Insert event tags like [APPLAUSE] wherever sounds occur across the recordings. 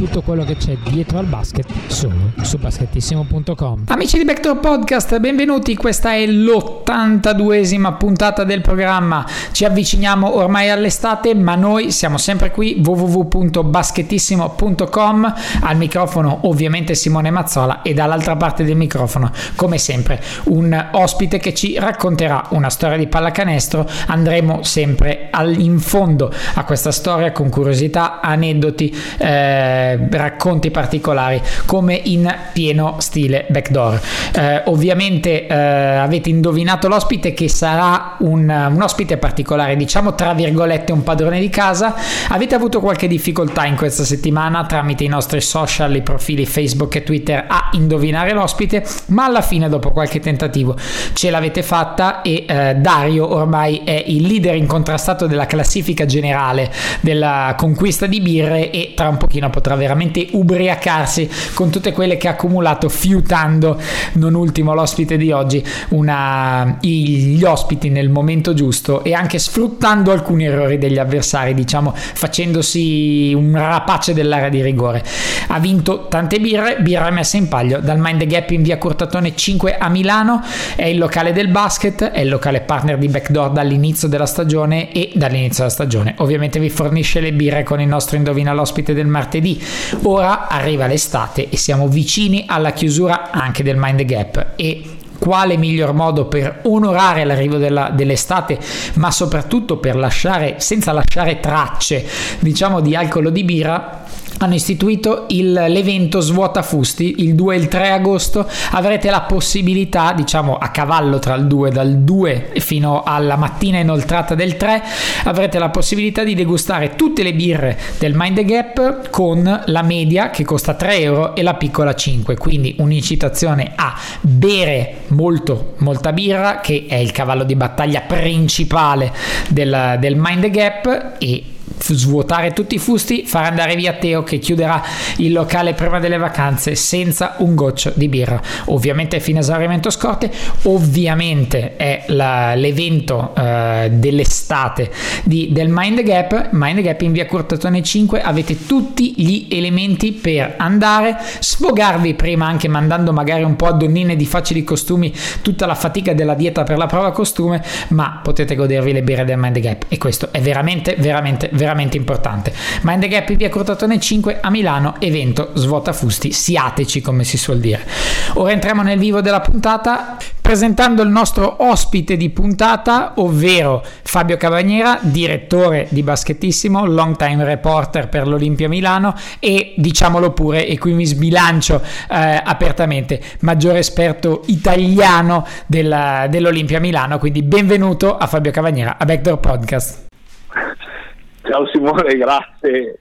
tutto quello che c'è dietro al basket solo su basketissimo.com. Amici di Backdoor Podcast, benvenuti, questa è l'82esima puntata del programma. Ci avviciniamo ormai all'estate, ma noi siamo sempre qui www.basketissimo.com. Al microfono ovviamente Simone Mazzola e dall'altra parte del microfono, come sempre, un ospite che ci racconterà una storia di pallacanestro. Andremo sempre in fondo a questa storia con curiosità, aneddoti aneddoti, racconti particolari, come in pieno stile backdoor. Eh, ovviamente eh, avete indovinato l'ospite che sarà un, un, ospite particolare, diciamo tra virgolette un padrone di casa. Avete avuto qualche difficoltà in questa settimana tramite i nostri social, i profili Facebook e Twitter a indovinare l'ospite, ma alla fine dopo qualche tentativo ce l'avete fatta e eh, Dario ormai è il leader incontrastato della classifica generale della conquista di birre e tra un pochino potrà veramente ubriacarsi con tutte quelle che ha accumulato fiutando, non ultimo l'ospite di oggi, una, gli ospiti nel momento giusto e anche sfruttando alcuni errori degli avversari, diciamo facendosi un rapace dell'area di rigore. Ha vinto tante birre, birra messa in palio dal Mind Gap in via Cortatone 5 a Milano, è il locale del basket, è il locale partner di Backdoor dall'inizio della stagione e dall'inizio della stagione. Ovviamente vi fornisce le birre con il nostro indovina l'ospite del martedì. Ora arriva l'estate e siamo vicini alla chiusura anche del Mind Gap. E quale miglior modo per onorare l'arrivo della, dell'estate, ma soprattutto per lasciare, senza lasciare tracce, diciamo, di alcol o di birra, hanno istituito il, l'evento Svuota Fusti il 2 e il 3 agosto. Avrete la possibilità diciamo a cavallo tra il 2 dal 2 fino alla mattina inoltrata del 3 avrete la possibilità di degustare tutte le birre del Mind the Gap con la media che costa 3 euro e la piccola 5 quindi un'incitazione a bere molto molta birra che è il cavallo di battaglia principale del, del Mind the Gap e svuotare tutti i fusti, far andare via Teo che chiuderà il locale prima delle vacanze senza un goccio di birra. Ovviamente è fine esaurimento scorte, ovviamente è la, l'evento uh, dell'estate di, del Mind Gap, Mind Gap in via Cortatone 5, avete tutti gli elementi per andare, sfogarvi prima anche mandando magari un po' a donnine di facili costumi tutta la fatica della dieta per la prova costume, ma potete godervi le birre del Mind Gap. E questo è veramente, veramente, veramente veramente importante. Mind the Gap via Cortatone 5 a Milano, evento svuota fusti, siateci come si suol dire. Ora entriamo nel vivo della puntata presentando il nostro ospite di puntata, ovvero Fabio Cavagnera, direttore di Baschettissimo, long time reporter per l'Olimpia Milano e diciamolo pure, e qui mi sbilancio eh, apertamente, maggiore esperto italiano della, dell'Olimpia Milano, quindi benvenuto a Fabio Cavagnera a Backdoor Podcast. Ciao Simone, grazie.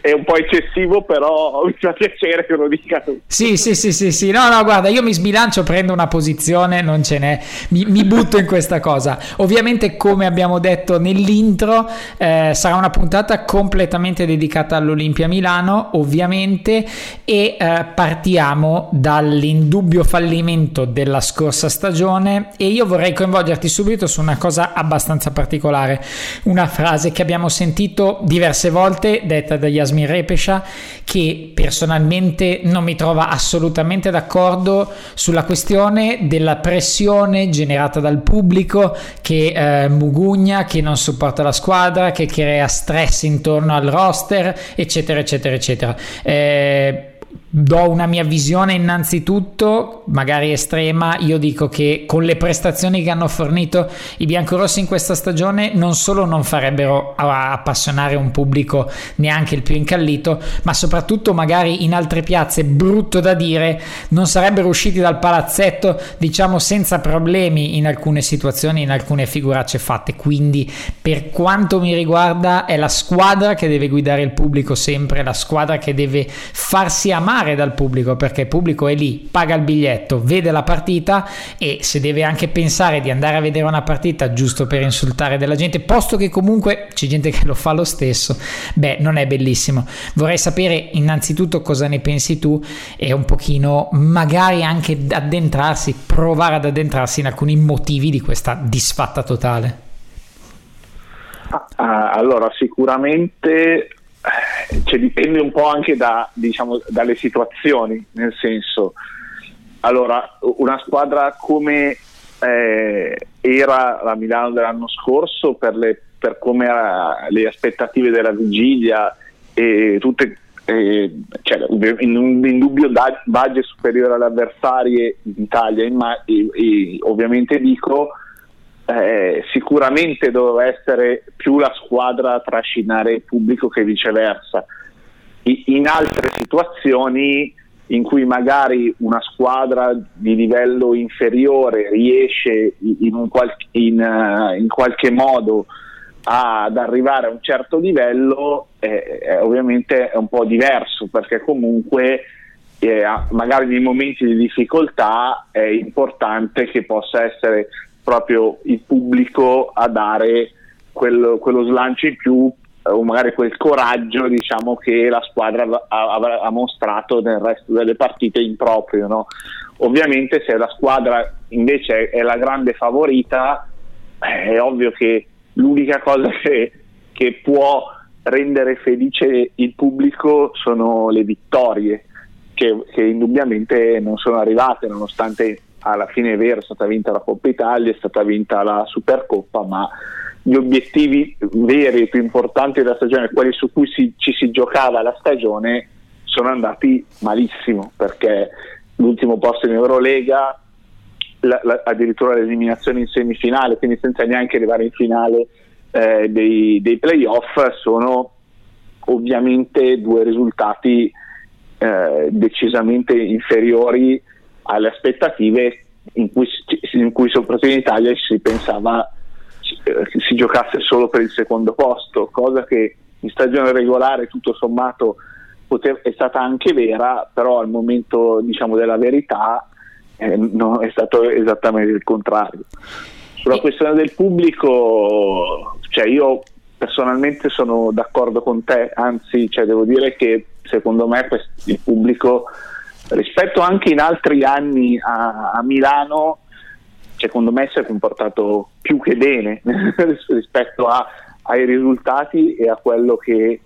È un po' eccessivo, però [LAUGHS] mi fa piacere che lo dica. Sì, sì, sì, sì, sì. No, no, guarda, io mi sbilancio, prendo una posizione, non ce n'è. Mi, mi butto in questa cosa. Ovviamente, come abbiamo detto nell'intro, eh, sarà una puntata completamente dedicata all'Olimpia Milano, ovviamente, e eh, partiamo dall'indubbio fallimento della scorsa stagione e io vorrei coinvolgerti subito su una cosa abbastanza particolare, una frase che abbiamo sentito sentito diverse volte detta da Yasmin Repesha che personalmente non mi trova assolutamente d'accordo sulla questione della pressione generata dal pubblico che eh, mugugna, che non supporta la squadra, che crea stress intorno al roster, eccetera, eccetera, eccetera. Eh, do una mia visione innanzitutto, magari estrema, io dico che con le prestazioni che hanno fornito i biancorossi in questa stagione non solo non farebbero appassionare un pubblico neanche il più incallito, ma soprattutto magari in altre piazze, brutto da dire, non sarebbero usciti dal palazzetto diciamo senza problemi in alcune situazioni, in alcune figuracce fatte, quindi per quanto mi riguarda è la squadra che deve guidare il pubblico sempre, la squadra che deve farsi amare amare dal pubblico perché il pubblico è lì, paga il biglietto, vede la partita e se deve anche pensare di andare a vedere una partita giusto per insultare della gente, posto che comunque c'è gente che lo fa lo stesso, beh, non è bellissimo. Vorrei sapere innanzitutto cosa ne pensi tu e un pochino magari anche addentrarsi, provare ad addentrarsi in alcuni motivi di questa disfatta totale. Ah, allora, sicuramente cioè, dipende un po' anche da, diciamo, dalle situazioni, nel senso, allora, una squadra come eh, era la Milano dell'anno scorso per, le, per come era le aspettative della vigilia e tutte eh, cioè, in un indubbio budget superiore alle avversarie d'Italia ma- e, e, ovviamente dico eh, sicuramente doveva essere più la squadra a trascinare il pubblico che viceversa. I, in altre situazioni in cui magari una squadra di livello inferiore riesce in, qual- in, uh, in qualche modo ad arrivare a un certo livello, eh, eh, ovviamente è un po' diverso perché comunque eh, magari nei momenti di difficoltà è importante che possa essere proprio il pubblico a dare quello, quello slancio in più eh, o magari quel coraggio diciamo, che la squadra ha, ha, ha, mostrato nel resto delle partite in proprio. No? Ovviamente se la squadra invece è la grande favorita è ovvio che l'unica cosa che, che può rendere felice il pubblico sono le vittorie che, che indubbiamente non sono arrivate nonostante alla fine è vero, è stata vinta la Coppa Italia, è stata vinta la Supercoppa, ma gli obiettivi veri e più importanti della stagione, quelli su cui si, ci si giocava la stagione, sono andati malissimo perché l'ultimo posto in Eurolega, la, la, addirittura l'eliminazione in semifinale, quindi senza neanche arrivare in finale eh, dei, dei playoff, sono ovviamente due risultati eh, decisamente inferiori alle aspettative in cui, in cui soprattutto in Italia si pensava eh, che si giocasse solo per il secondo posto, cosa che in stagione regolare tutto sommato poter, è stata anche vera, però al momento diciamo, della verità eh, no, è stato esattamente il contrario. Sulla questione del pubblico, cioè io personalmente sono d'accordo con te, anzi cioè, devo dire che secondo me il pubblico rispetto anche in altri anni a, a Milano, secondo me si è comportato più che bene [LAUGHS] rispetto a, ai risultati e a quello che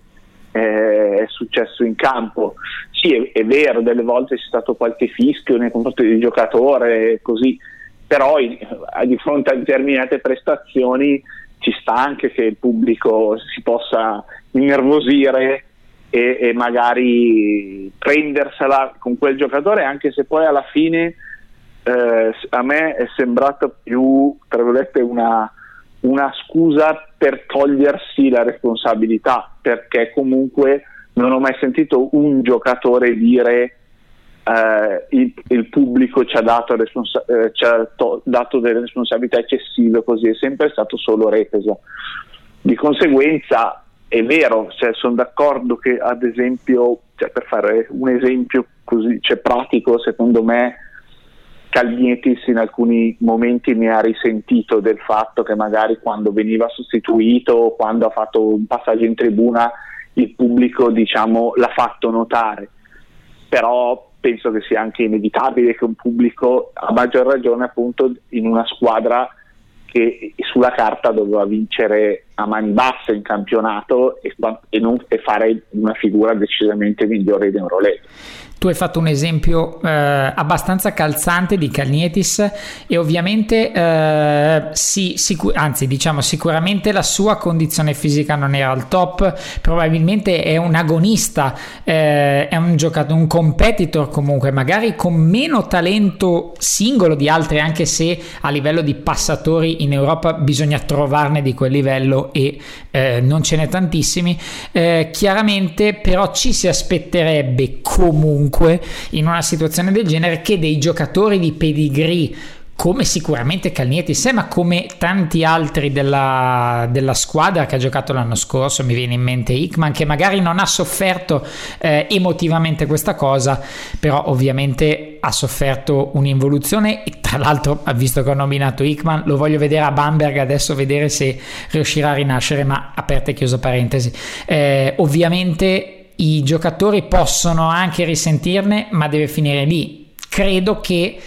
eh, è successo in campo. Sì, è, è, vero, delle volte c'è stato qualche fischio nei confronti del giocatore, così, però in, di fronte a determinate prestazioni ci sta anche che il pubblico si possa innervosire e, e, magari prendersela con quel giocatore, anche se poi alla fine eh, a me è sembrata più, tra virgolette, una, una scusa per togliersi la responsabilità, perché comunque non ho mai sentito un giocatore dire eh, il, il, pubblico ci ha, dato, responsa- eh, ci ha to- dato, delle responsabilità eccessive, così è sempre stato solo Repeso. Di conseguenza è vero, cioè, sono d'accordo che ad esempio, cioè, per fare un esempio così cioè, pratico, secondo me Calnietis in alcuni momenti mi ha risentito del fatto che magari quando veniva sostituito o quando ha fatto un passaggio in tribuna il pubblico diciamo, l'ha fatto notare. Però penso che sia anche inevitabile che un pubblico, a maggior ragione appunto in una squadra che sulla carta doveva vincere a mani basse in campionato e, e, non, e fare una figura decisamente migliore in Eurolega. Tu hai fatto un esempio eh, abbastanza calzante di Calnietis e ovviamente eh, sì, sicur- anzi diciamo sicuramente la sua condizione fisica non era al top, probabilmente è un agonista, eh, è un giocatore, un competitor comunque, magari con meno talento singolo di altri, anche se a livello di passatori in Europa bisogna trovarne di quel livello e eh, non ce n'è tantissimi. Eh, chiaramente però ci si aspetterebbe comunque in una situazione del genere che dei giocatori di pedigree come sicuramente Calnietti sé, ma come tanti altri della, della, squadra che ha giocato l'anno scorso, mi viene in mente Hickman, che magari non ha sofferto eh, emotivamente questa cosa, però ovviamente ha sofferto un'involuzione e tra l'altro, visto che ho nominato Hickman, lo voglio vedere a Bamberg adesso, vedere se riuscirà a rinascere, ma aperta e chiusa parentesi. Eh, ovviamente i giocatori possono anche risentirne, ma deve finire lì. Credo che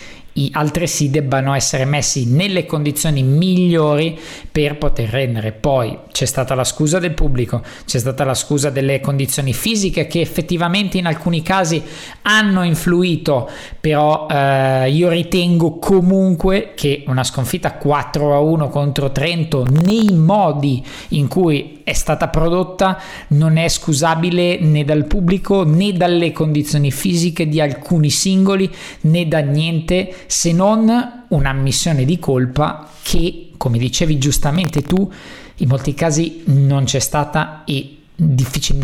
altresì debbano essere messi nelle condizioni migliori per poter rendere. Poi c'è stata la scusa del pubblico, c'è stata la scusa delle condizioni fisiche che effettivamente in alcuni casi hanno influito, però eh, io ritengo comunque che una sconfitta 4 a 1 contro Trento nei modi in cui è stata prodotta non è scusabile né dal pubblico né dalle condizioni fisiche di alcuni singoli né da niente se non un'ammissione di colpa che, come dicevi giustamente tu, in molti casi non c'è stata e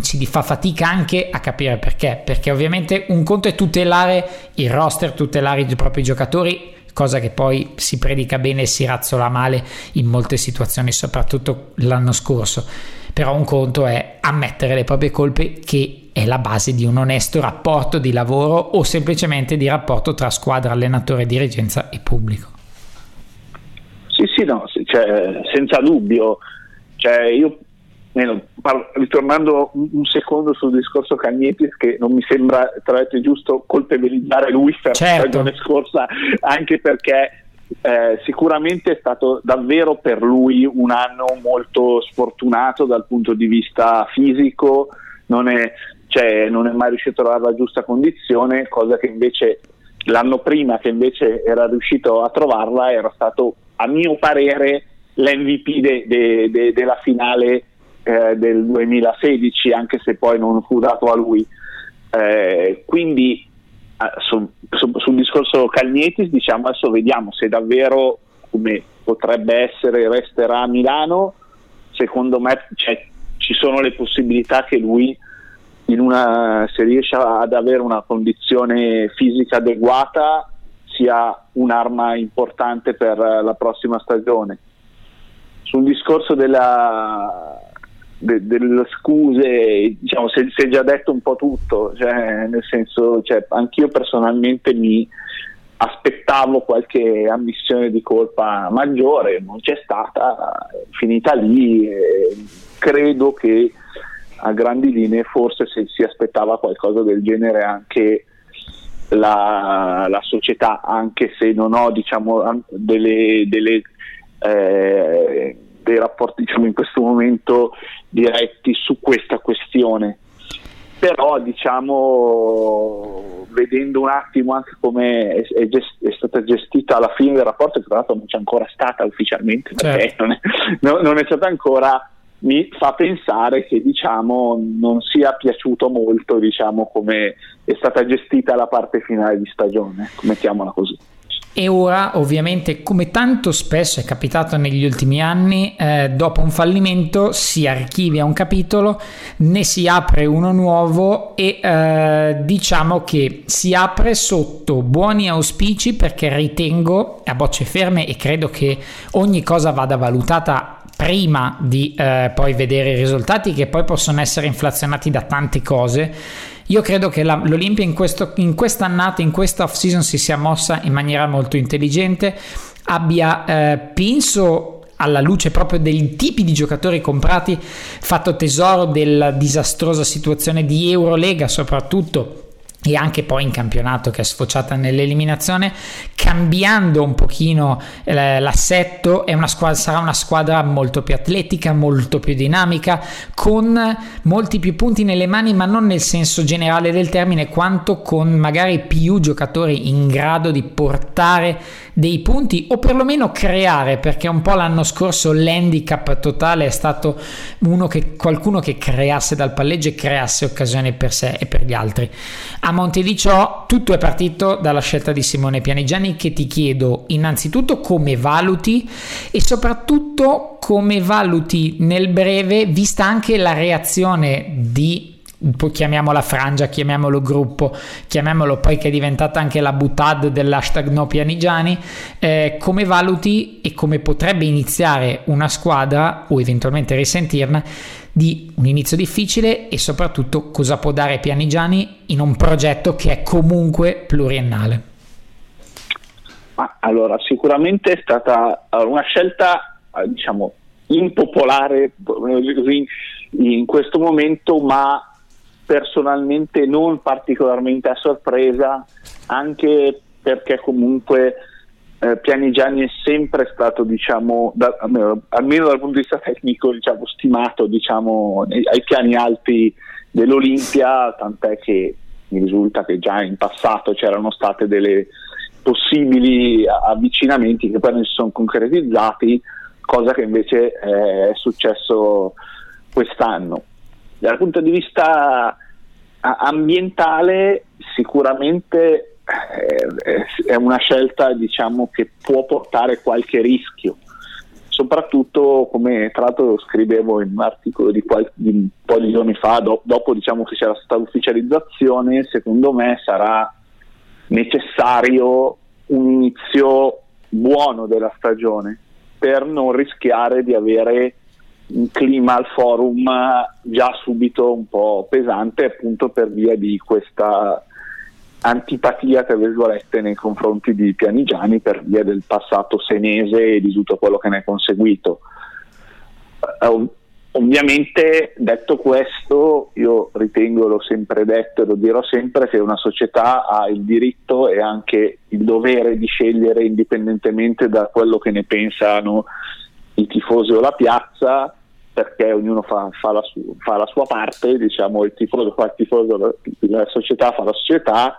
si fa fatica anche a capire perché, perché ovviamente un conto è tutelare il roster, tutelare i propri giocatori, cosa che poi si predica bene e si razzola male in molte situazioni, soprattutto l'anno scorso. Però un conto è ammettere le proprie colpe che è la base di un onesto rapporto di lavoro o semplicemente di rapporto tra squadra, allenatore, dirigenza e pubblico. Sì, sì, no, cioè, senza dubbio. Cioè, io ritornando un secondo sul discorso Cagnetis che non mi sembra tra l'altro giusto colpevolizzare lui per certo. la stagione scorsa anche perché eh, sicuramente è stato davvero per lui un anno molto sfortunato dal punto di vista fisico non è, cioè, non è mai riuscito a trovare la giusta condizione cosa che invece l'anno prima che invece era riuscito a trovarla era stato a mio parere l'MVP de, de, de, della finale eh, del 2016, anche se poi non fu dato a lui. Eh, quindi eh, sul, sul, sul, discorso Calnietis, diciamo adesso vediamo se davvero come potrebbe essere resterà a Milano. Secondo me cioè, ci sono le possibilità che lui una, se riesce ad avere una condizione fisica adeguata sia un'arma importante per la prossima stagione. Sul discorso della, de, delle scuse, diciamo, si, è già detto un po' tutto, cioè, nel senso, cioè, anch'io personalmente mi aspettavo qualche ammissione di colpa maggiore, non c'è stata, finita lì, credo che a grandi linee forse se si aspettava qualcosa del genere anche la, la società, anche se non ho diciamo, delle, delle eh, dei rapporti diciamo, in questo momento diretti su questa questione. Però diciamo, vedendo un attimo anche come è, è, gest- è, stata gestita alla fine del rapporto, che tra l'altro non c'è ancora stata ufficialmente, perché certo. non, è, no, non è stata ancora mi fa pensare che diciamo, non sia piaciuto molto diciamo, come è stata gestita la parte finale di stagione, mettiamola così. E ora, ovviamente, come tanto spesso è capitato negli ultimi anni, eh, dopo un fallimento si archivia un capitolo, ne si apre uno nuovo e eh, diciamo che si apre sotto buoni auspici perché ritengo a bocce ferme e credo che ogni cosa vada valutata prima di eh, poi vedere i risultati che poi possono essere inflazionati da tante cose io credo che la, l'Olimpia in, questo, in quest'annata, in questa off season si sia mossa in maniera molto intelligente, abbia, eh, penso, alla luce proprio dei tipi di giocatori comprati, fatto tesoro della disastrosa situazione di Eurolega soprattutto e anche poi in campionato che è sfociata nell'eliminazione cambiando un pochino eh, l'assetto una squadra, sarà una squadra molto più atletica molto più dinamica con molti più punti nelle mani ma non nel senso generale del termine quanto con magari più giocatori in grado di portare dei punti o perlomeno creare perché un po' l'anno scorso l'handicap totale è stato che, qualcuno che creasse dal palleggio e creasse occasioni per sé e per gli altri. A monte di ciò tutto è partito dalla scelta di Simone Pianigiani che ti chiedo innanzitutto come valuti e soprattutto come valuti nel breve vista anche la reazione di chiamiamola frangia, chiamiamolo gruppo, chiamiamolo poi che è diventata anche la butad dell'hashtag no pianigiani, eh, come valuti e come potrebbe iniziare una squadra o eventualmente risentirne di un inizio difficile e soprattutto cosa può dare Pianigiani in un progetto che è comunque pluriennale? Allora, sicuramente è stata una scelta, eh, diciamo, impopolare in questo momento, ma personalmente non particolarmente a sorpresa, anche perché comunque eh, Pianigiani è sempre stato, diciamo, da, almeno, almeno, dal punto di vista tecnico, diciamo, stimato diciamo, ai piani alti dell'Olimpia, tant'è che mi risulta che già in passato c'erano state delle possibili avvicinamenti che poi non si sono concretizzati, cosa che invece eh, è successo quest'anno. Dal punto di vista ambientale sicuramente eh, è una scelta diciamo, che può portare qualche rischio, soprattutto come tra l'altro scrivevo in un articolo di, qual- di un po' di giorni fa, do- dopo diciamo, che c'era stata l'ufficializzazione, secondo me sarà necessario un inizio buono della stagione per non rischiare di avere un clima al forum già subito un po' pesante appunto per via di questa antipatia tra virgolette nei confronti di Pianigiani per via del passato senese e di tutto quello che ne è conseguito. Uh, ovviamente detto questo io ritengo, l'ho sempre detto e lo dirò sempre, che una società ha il diritto e anche il dovere di scegliere indipendentemente da quello che ne pensano i tifosi o la piazza perché ognuno fa, fa, la, su, fa la, sua parte, diciamo il tifoso fa il tifoso, la società fa la società.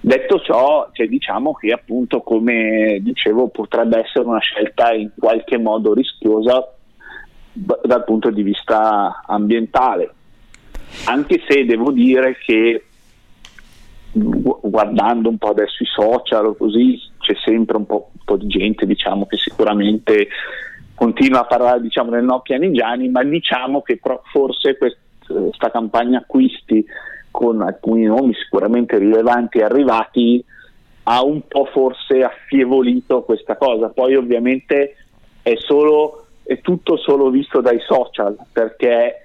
Detto ciò, cioè, diciamo che appunto come dicevo potrebbe essere una scelta in qualche modo rischiosa dal punto di vista ambientale, anche se devo dire che guardando un po' adesso i social o così c'è sempre un po', un po di gente diciamo che sicuramente continua a parlare diciamo, del no pianigiani, ma diciamo che forse questa campagna acquisti con alcuni nomi sicuramente rilevanti arrivati ha un po' forse affievolito questa cosa. Poi ovviamente è, solo, è tutto solo visto dai social perché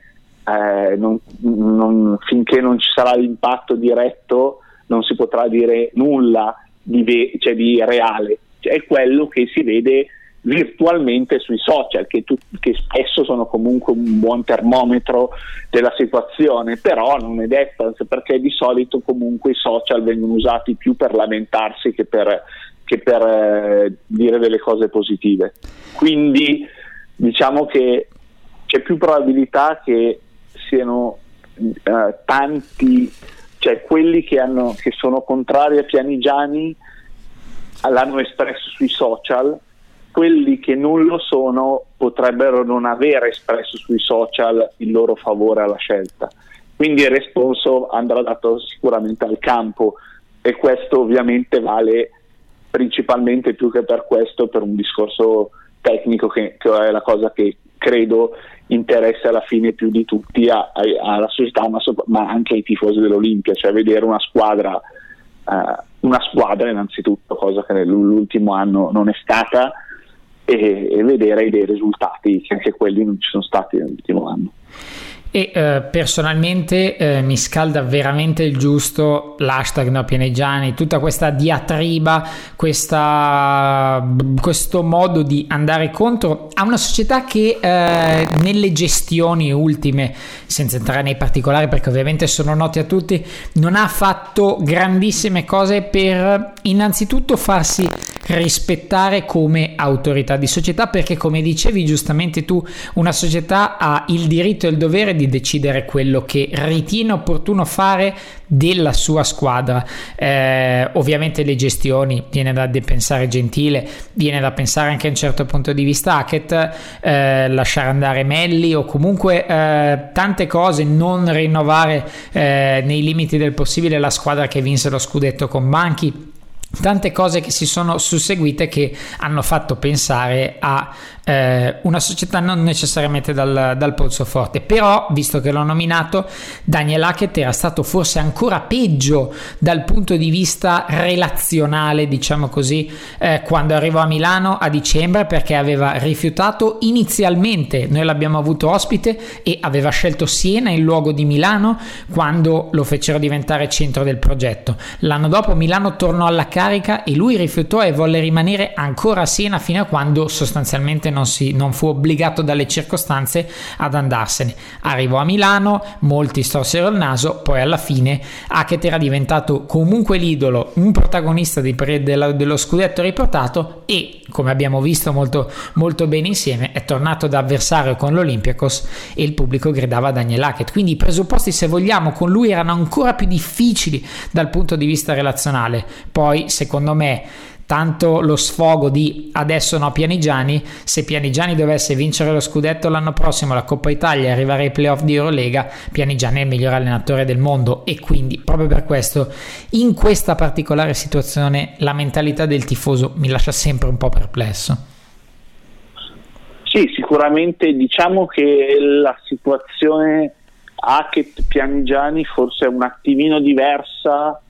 eh, non, non, finché non ci sarà l'impatto diretto non si potrà dire nulla di, ve- cioè di reale. Cioè, è quello che si vede virtualmente sui social, che, tu, che, spesso sono comunque un buon termometro della situazione, però non è detto, perché di solito comunque i social vengono usati più per lamentarsi che per, che per eh, dire delle cose positive. Quindi diciamo che c'è più probabilità che siano eh, tanti, cioè quelli che, hanno, che sono contrari a Pianigiani l'hanno espresso sui social quelli che non lo sono potrebbero non aver espresso sui social il loro favore alla scelta. Quindi il responso andrà dato sicuramente al campo e questo ovviamente vale principalmente più che per questo per un discorso tecnico che, che è la cosa che credo interessa alla fine più di tutti a, a, alla società ma, so, ma, anche ai tifosi dell'Olimpia, cioè vedere una squadra, uh, una squadra innanzitutto, cosa che nell'ultimo anno non è stata, e, e vedere dei risultati che anche quelli non ci sono stati nell'ultimo anno. E eh, personalmente eh, mi scalda veramente il giusto l'hashtag no pianeggiani, tutta questa diatriba, questa, questo modo di andare contro a una società che eh, nelle gestioni ultime, senza entrare nei particolari perché ovviamente sono noti a tutti, non ha fatto grandissime cose per innanzitutto farsi rispettare come autorità di società perché come dicevi giustamente tu una società ha il diritto e il dovere di decidere quello che ritiene opportuno fare della sua squadra. Eh, ovviamente le gestioni viene da pensare gentile viene da pensare anche a un certo punto di vista Hackett eh, lasciare andare Melli o comunque eh, tante cose non rinnovare eh, nei limiti del possibile la squadra che vinse lo scudetto con Banchi tante cose che si sono susseguite che hanno fatto pensare a eh, una società non necessariamente dal, dal, polso forte. Però visto che l'ho nominato Daniel Hackett era stato forse ancora peggio dal punto di vista relazionale diciamo così eh, quando arrivò a Milano a dicembre perché aveva rifiutato inizialmente noi l'abbiamo avuto ospite e aveva scelto Siena in luogo di Milano quando lo fecero diventare centro del progetto. L'anno dopo Milano tornò alla casa carica e lui rifiutò e volle rimanere ancora a Siena fino a quando sostanzialmente non, si, non fu obbligato dalle circostanze ad andarsene. Arrivò a Milano, molti storsero il naso, poi alla fine Hackett era diventato comunque l'idolo, un protagonista di, dello, dello scudetto riportato e, come abbiamo visto molto, molto bene insieme, è tornato da avversario con l'Olympiakos e il pubblico gridava Daniel Hackett. Quindi i presupposti, se vogliamo, con lui erano ancora più difficili dal punto di vista relazionale. Poi secondo me tanto lo sfogo di adesso no Pianigiani, se Pianigiani dovesse vincere lo scudetto l'anno prossimo, la Coppa Italia e arrivare ai playoff di Eurolega, Pianigiani è il miglior allenatore del mondo e quindi proprio per questo in questa particolare situazione la mentalità del tifoso mi lascia sempre un po' perplesso. Sì, sicuramente diciamo che la situazione Hackett Pianigiani forse è un attimino diversa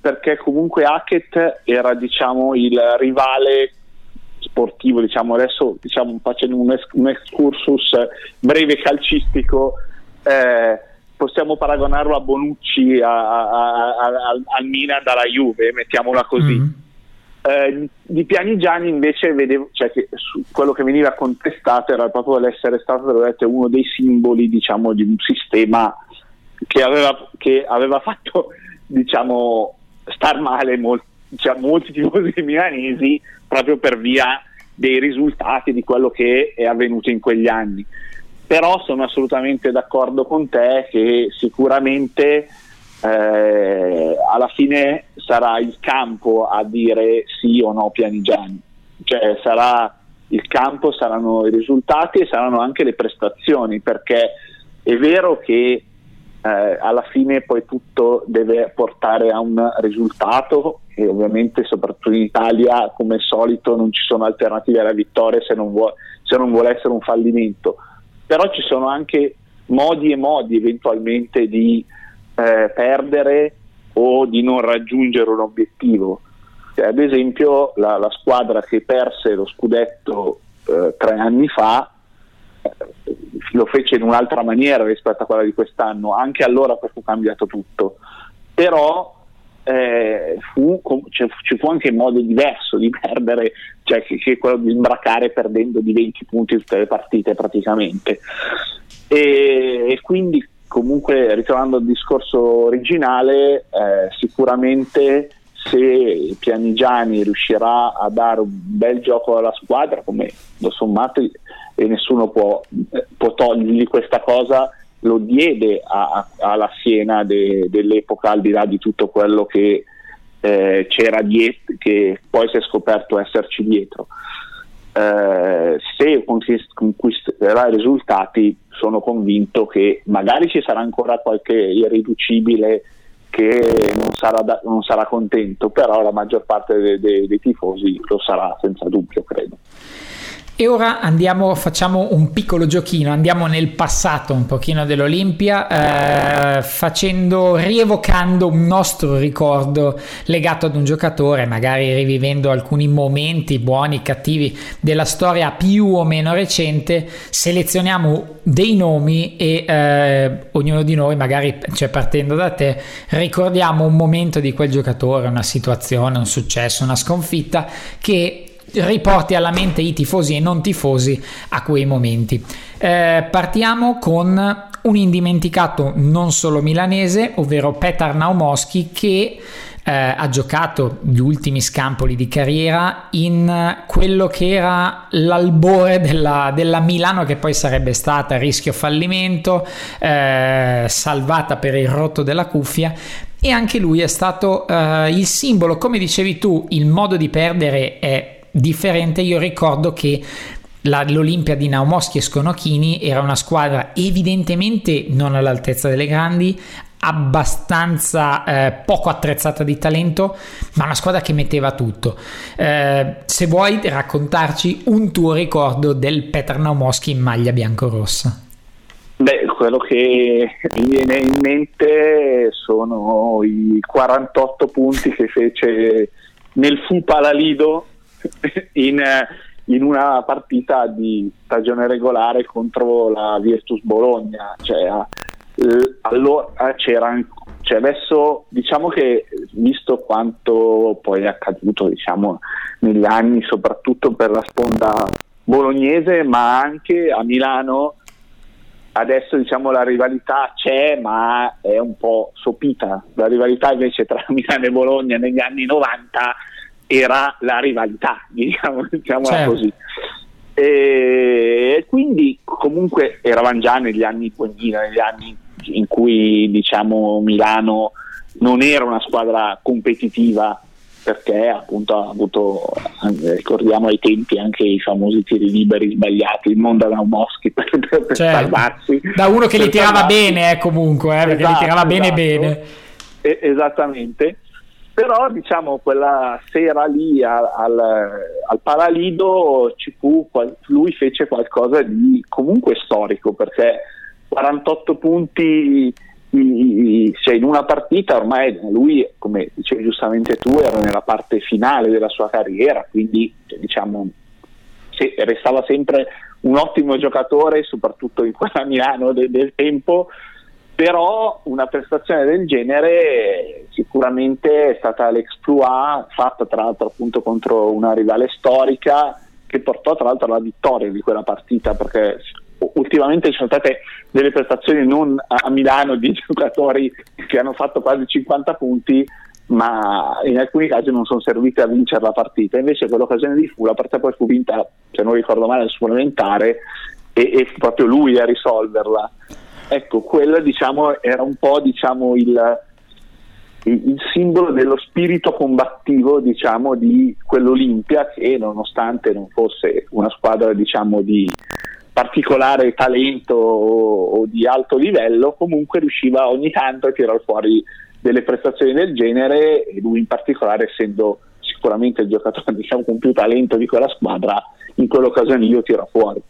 perché comunque Hackett era diciamo, il rivale sportivo, diciamo, adesso diciamo, facendo un, es- un, excursus breve calcistico, eh, possiamo paragonarlo a Bonucci, a, a, a, al Milan dalla Juve, mettiaamola così. Mm. Eh, di Pianigiani invece vedevo, cioè che quello che veniva contestato era proprio l'essere stato uno dei simboli diciamo, di un sistema che aveva, che aveva fatto diciamo, star male molti, cioè, molti [LAUGHS] tifosi milanesi proprio per via dei risultati di quello che è avvenuto in quegli anni. Però sono assolutamente d'accordo con te che sicuramente eh, alla fine sarà il campo a dire sì o no Pianigiani, cioè sarà il campo, saranno i risultati e saranno anche le prestazioni, perché è vero che eh, alla fine poi tutto deve portare a un risultato e ovviamente soprattutto in Italia come al solito non ci sono alternative alla vittoria se non, vuole, se non vuole essere un fallimento. Però ci sono anche modi e modi eventualmente di eh, perdere o di non raggiungere un obiettivo. Cioè, ad esempio la, la, squadra che perse lo scudetto eh, tre anni fa lo fece in un'altra maniera rispetto a quella di quest'anno, anche allora fu cambiato tutto, però eh, fu, cioè, ci fu anche un modo diverso di perdere, cioè che, che quello di imbracare perdendo di 20 punti tutte le partite praticamente. E, e quindi comunque ritornando al discorso originale, eh, sicuramente se Pianigiani riuscirà a dare un bel gioco alla squadra, come lo sommato e nessuno può, può togliergli questa cosa, lo diede alla Siena de, dell'epoca, al di là di tutto quello che eh, c'era dietro, che poi si è scoperto esserci dietro. Eh, se conquisterà i risultati, sono convinto che magari ci sarà ancora qualche irriducibile che non sarà, da, non sarà contento, però la maggior parte dei, dei, dei tifosi lo sarà senza dubbio, credo. E ora andiamo, facciamo un piccolo giochino, andiamo nel passato un pochino dell'Olimpia, eh, facendo, rievocando un nostro ricordo legato ad un giocatore, magari rivivendo alcuni momenti buoni, cattivi della storia più o meno recente, selezioniamo dei nomi e eh, ognuno di noi, magari cioè partendo da te, ricordiamo un momento di quel giocatore, una situazione, un successo, una sconfitta che riporti alla mente i tifosi e non tifosi a quei momenti. Eh, partiamo con un indimenticato non solo milanese, ovvero Petar Naumoschi che eh, ha giocato gli ultimi scampoli di carriera in quello che era l'albore della, della Milano che poi sarebbe stata rischio fallimento, eh, salvata per il rotto della cuffia, e anche lui è stato uh, il simbolo, come dicevi tu, il modo di perdere è differente, io ricordo che la, l'Olimpia di Naumoschi e Sconocchini era una squadra evidentemente non all'altezza delle grandi, abbastanza eh, poco attrezzata di talento, ma una squadra che metteva tutto. Eh, se vuoi raccontarci un tuo ricordo del Petr Moschi in maglia biancorossa. Beh, quello che mi viene in mente sono i 48 punti che fece nel Fu Palalido [LAUGHS] in, in una partita di stagione regolare contro la Virtus Bologna. Cioè, allora c'era cioè adesso diciamo che visto quanto poi è accaduto diciamo, negli anni soprattutto per la sponda bolognese ma anche a Milano adesso diciamo la rivalità c'è ma è un po' sopita la rivalità invece tra [LAUGHS] Milano e Bologna negli anni 90 era la rivalità [LAUGHS] diciamo, diciamola certo. così e quindi comunque eravamo già negli anni 2000 negli anni in cui diciamo Milano non era una squadra competitiva perché appunto ha avuto, ricordiamo ai tempi anche i famosi tiri liberi sbagliati, il mondo da Moschi per, per certo. salvarsi. Da uno che li tirava salvarsi. bene eh, comunque, eh, perché esatto, li tirava bene esatto. bene. E, esattamente. Però diciamo quella sera lì al, al, al Paralido fu, lui fece qualcosa di comunque storico perché 48 punti cioè in una partita ormai lui, come dicevi giustamente tu, era nella parte finale della sua carriera, quindi diciamo se, restava sempre un ottimo giocatore, soprattutto in quella Milano del, del tempo, però una prestazione del genere sicuramente è stata l'exploit fatta tra l'altro appunto contro una rivale storica che portò tra l'altro alla vittoria di quella partita perché ultimamente ci sono state delle prestazioni non a Milano di [LAUGHS] giocatori che hanno fatto quasi 50 punti ma in alcuni casi non sono serviti a vincere la partita. Invece quell'occasione di fu la partita poi fu vinta se non ricordo male al supplementare e, e fu proprio lui a risolverla ecco quello diciamo era un po' diciamo il, il, simbolo dello spirito combattivo diciamo di quell'Olimpia che nonostante non fosse una squadra diciamo di particolare talento o, o, di alto livello, comunque riusciva ogni tanto a tirare fuori delle prestazioni del genere e lui in particolare essendo sicuramente il giocatore [LAUGHS] diciamo, con più talento di quella squadra, in quell'occasione io tiro fuori.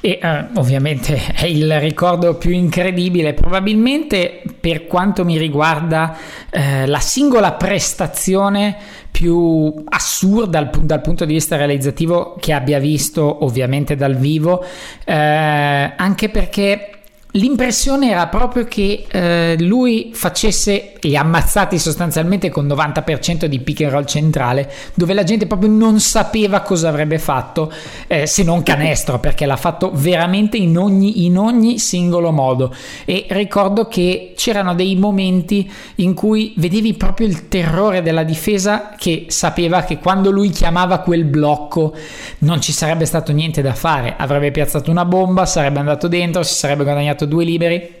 E uh, ovviamente è il ricordo più incredibile, probabilmente per quanto mi riguarda eh, la singola prestazione più assurda dal, dal, punto di vista realizzativo che abbia visto ovviamente dal vivo, eh, anche perché L'impressione era proprio che eh, lui facesse gli ammazzati sostanzialmente con 90% di pick and roll centrale, dove la gente proprio non sapeva cosa avrebbe fatto eh, se non canestro, perché l'ha fatto veramente in ogni, in ogni singolo modo. E ricordo che c'erano dei momenti in cui vedevi proprio il terrore della difesa che sapeva che quando lui chiamava quel blocco non ci sarebbe stato niente da fare, avrebbe piazzato una bomba, sarebbe andato dentro, si sarebbe guadagnato due liberi.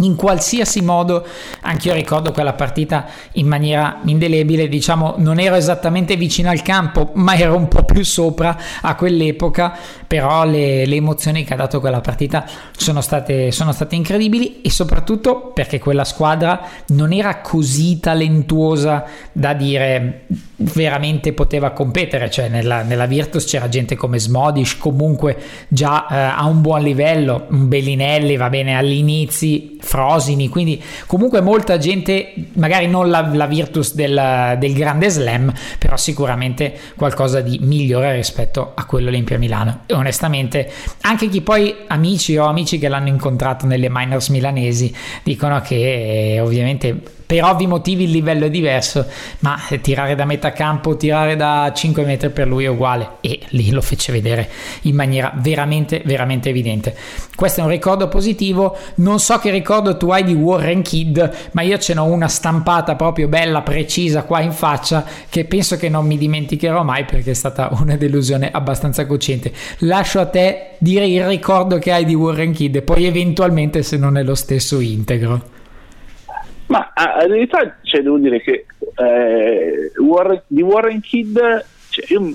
In qualsiasi modo anche io ricordo quella partita in maniera indelebile diciamo non ero esattamente vicino al campo ma ero un po' più sopra a quell'epoca però le, le emozioni che ha dato quella partita sono state, sono state incredibili e soprattutto perché quella squadra non era così talentuosa da dire veramente poteva competere cioè nella, nella Virtus c'era gente come Smodish comunque già eh, a un buon livello Bellinelli va bene agli inizi Frosini, quindi comunque molta gente, magari non la, la Virtus del, del, grande slam, però sicuramente qualcosa di migliore rispetto a quello Olimpia Milano. Onestamente, anche chi poi amici o amici che l'hanno incontrato nelle minors milanesi dicono che eh, ovviamente per ovvi motivi il livello è diverso, ma tirare da metà campo, tirare da 5 metri per lui è uguale e lì lo fece vedere in maniera veramente, veramente evidente. Questo è un ricordo positivo, non so che ricordo tu hai di Warren Kid, ma io ce n'ho una stampata proprio bella, precisa qua in faccia che penso che non mi dimenticherò mai perché è stata una delusione abbastanza cocente. Lascio a te dire il ricordo che hai di Warren Kid e poi eventualmente se non è lo stesso integro. Ma in realtà cioè, devo dire che eh, Warren, di Warren Kidd cioè, io,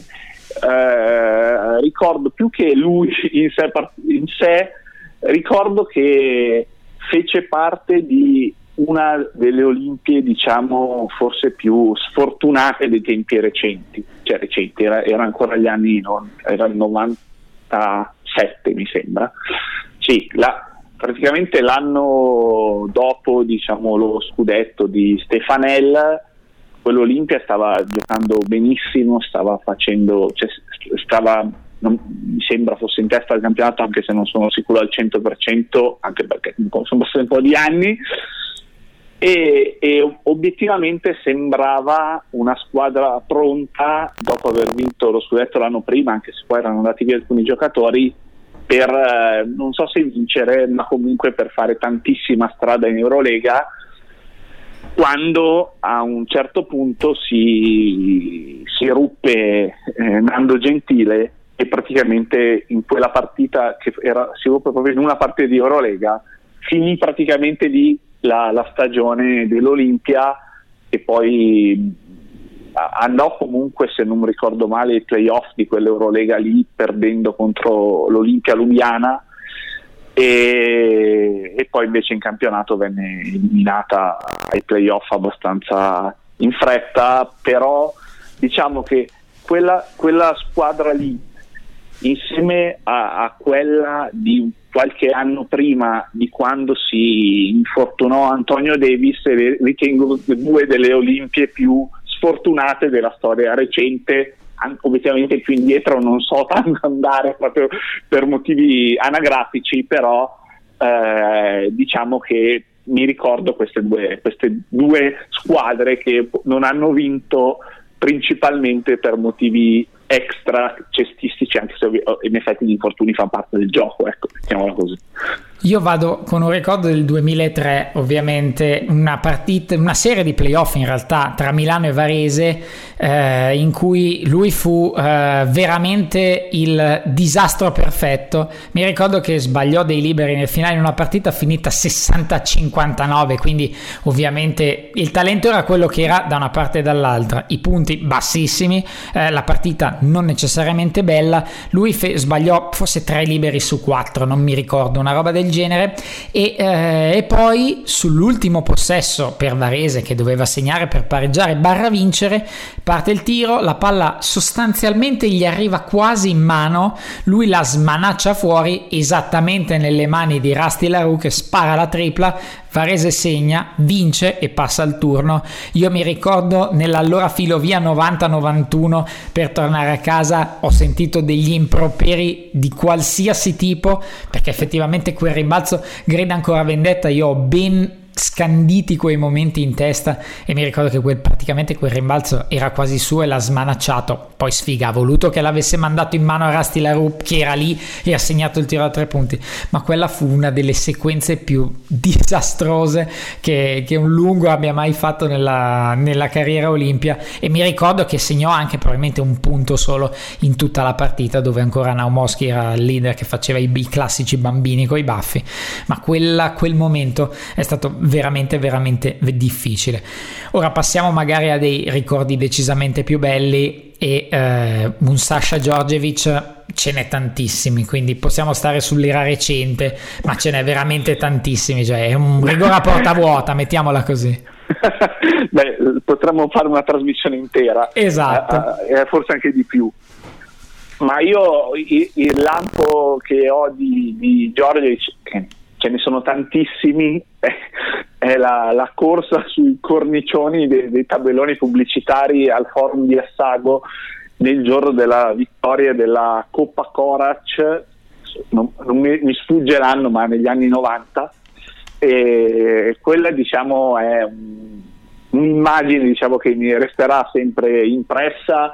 eh, ricordo più che lui in sé, in sé, ricordo che fece parte di una delle Olimpiadi, diciamo, forse più sfortunate dei tempi recenti, cioè recenti, era, era ancora gli anni, non, era il 97 mi sembra. Sì, la, praticamente l'anno dopo diciamo, lo scudetto di Stefanel, quell'Olimpia stava giocando benissimo, stava facendo, cioè, stava non, mi sembra fosse in testa al campionato anche se non sono sicuro al 100% anche perché sono passati un po' di anni. E, e, obiettivamente sembrava una squadra pronta dopo aver vinto lo scudetto l'anno prima anche se poi erano andati via alcuni giocatori per eh, non so se vincere ma comunque per fare tantissima strada in Eurolega quando a un certo punto si, si ruppe eh, Nando Gentile e praticamente in quella partita che era, si ruppe proprio in una partita di Eurolega finì praticamente lì la, la stagione dell'Olimpia e poi andò comunque, se non mi ricordo male, ai playoff di quell'Eurolega lì, perdendo contro l'Olimpia Lubiana e, e, poi invece in campionato venne eliminata ai playoff abbastanza in fretta, però diciamo che quella, quella squadra lì insieme a, a quella di qualche anno prima di quando si infortunò Antonio Davis, ritengo due delle Olimpie più sfortunate della storia recente, obiettivamente più indietro non so [LAUGHS] tanto andare proprio per motivi anagrafici, però eh, diciamo che mi ricordo queste due, queste due squadre che non hanno vinto principalmente per motivi extra cestistici, anche se in effetti gli infortuni fanno parte del gioco, ecco, mettiamola così. Io vado con un ricordo del 2003, ovviamente una partita, una serie di playoff in realtà tra Milano e Varese, eh, in cui lui fu eh, veramente il disastro perfetto. Mi ricordo che sbagliò dei liberi nel finale in una partita finita 60-59, quindi ovviamente il talento era quello che era da una parte e dall'altra, i punti bassissimi, eh, la partita non necessariamente bella. Lui fe- sbagliò forse tre liberi su quattro, non mi ricordo, una roba del genere e, eh, e, poi sull'ultimo possesso per Varese che doveva segnare per pareggiare barra vincere parte il tiro la palla sostanzialmente gli arriva quasi in mano lui la smanaccia fuori esattamente nelle mani di Rasti Larue che spara la tripla Varese segna, vince e passa il turno. Io mi ricordo nell'allora filovia 90-91 per tornare a casa ho sentito degli improperi di qualsiasi tipo perché effettivamente quel rimbalzo grida ancora vendetta. Io ho ben scanditi quei momenti in testa e mi ricordo che quel, praticamente quel rimbalzo era quasi suo e l'ha smanacciato. Poi sfiga ha voluto che l'avesse mandato in mano a Rasti Larup che era lì e ha segnato il tiro a tre punti. Ma quella fu una delle sequenze più [LAUGHS] disastrose che, che un lungo abbia mai fatto nella, nella carriera Olimpia. E mi ricordo che segnò anche probabilmente un punto solo in tutta la partita dove ancora Naumoschi era il leader che faceva i, i classici bambini con i baffi. Ma quella, quel momento è stato veramente veramente difficile. Ora passiamo magari a dei ricordi decisamente più belli e eh, un Sasha Djordjevic ce n'è tantissimi, quindi possiamo stare sull'era recente, ma ce n'è veramente tantissimi, cioè è un rigore a porta vuota, mettiamola così. [LAUGHS] Beh, potremmo fare una trasmissione intera, esatto, eh, eh, forse anche di più. Ma io il, il lampo che ho di, di Djordjevic, ce ne sono tantissimi, [LAUGHS] è la, la corsa sui cornicioni dei, dei, tabelloni pubblicitari al forum di Assago nel giorno della vittoria della Coppa Corac, non, non mi, mi, sfugge l'anno, ma negli anni 90, e quella diciamo è un, un'immagine diciamo, che mi resterà sempre impressa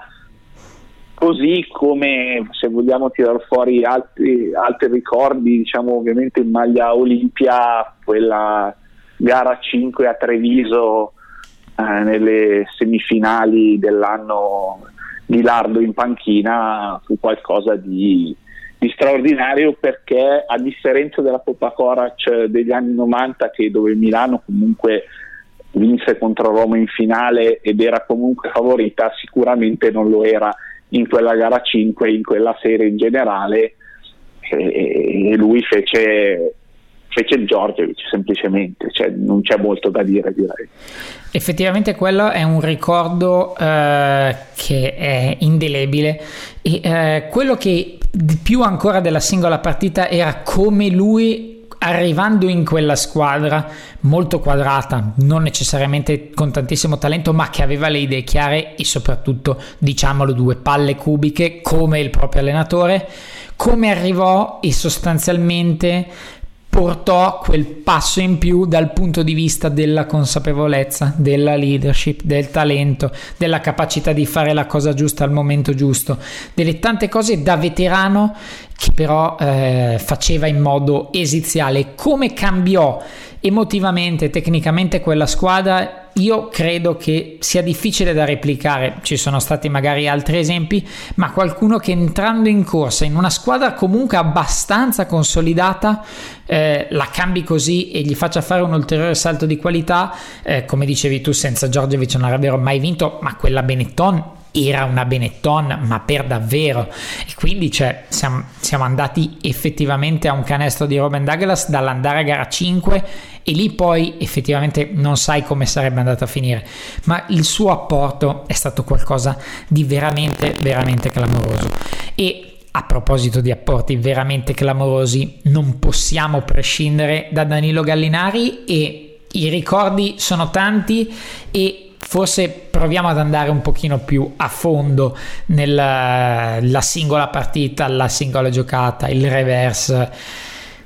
così come se vogliamo tirare fuori altri, altri ricordi, diciamo ovviamente in maglia Olimpia, quella gara 5 a Treviso eh, nelle semifinali dell'anno di Lardo in panchina fu qualcosa di, di straordinario perché a differenza della Coppa Corac degli anni 90 che dove Milano comunque vinse contro Roma in finale ed era comunque favorita, sicuramente non lo era in quella gara 5, in quella serie in generale e lui fece, fece il Giorgevic semplicemente, cioè non c'è molto da dire direi. Effettivamente quello è un ricordo eh, che è indelebile e eh, quello che di più ancora della singola partita era come lui arrivando in quella squadra molto quadrata, non necessariamente con tantissimo talento, ma che aveva le idee chiare e soprattutto, diciamolo, due palle cubiche come il proprio allenatore, come arrivò e sostanzialmente portò quel passo in più dal punto di vista della consapevolezza, della leadership, del talento, della capacità di fare la cosa giusta al momento giusto, delle tante cose da veterano che però eh, faceva in modo esiziale. Come cambiò emotivamente, tecnicamente quella squadra? Io credo che sia difficile da replicare, ci sono stati magari altri esempi, ma qualcuno che entrando in corsa in una squadra comunque abbastanza consolidata eh, la cambi così e gli faccia fare un ulteriore salto di qualità, eh, come dicevi tu, senza Giorgevic non avrebbero mai vinto, ma quella Benetton era una Benetton, ma per davvero. E quindi cioè, siamo, siamo, andati effettivamente a un canestro di Robin Douglas dall'andare a gara 5 e lì poi effettivamente non sai come sarebbe andato a finire. Ma il suo apporto è stato qualcosa di veramente, veramente clamoroso. E a proposito di apporti veramente clamorosi, non possiamo prescindere da Danilo Gallinari e i ricordi sono tanti e forse proviamo ad andare un pochino più a fondo nella singola partita, la singola giocata, il reverse,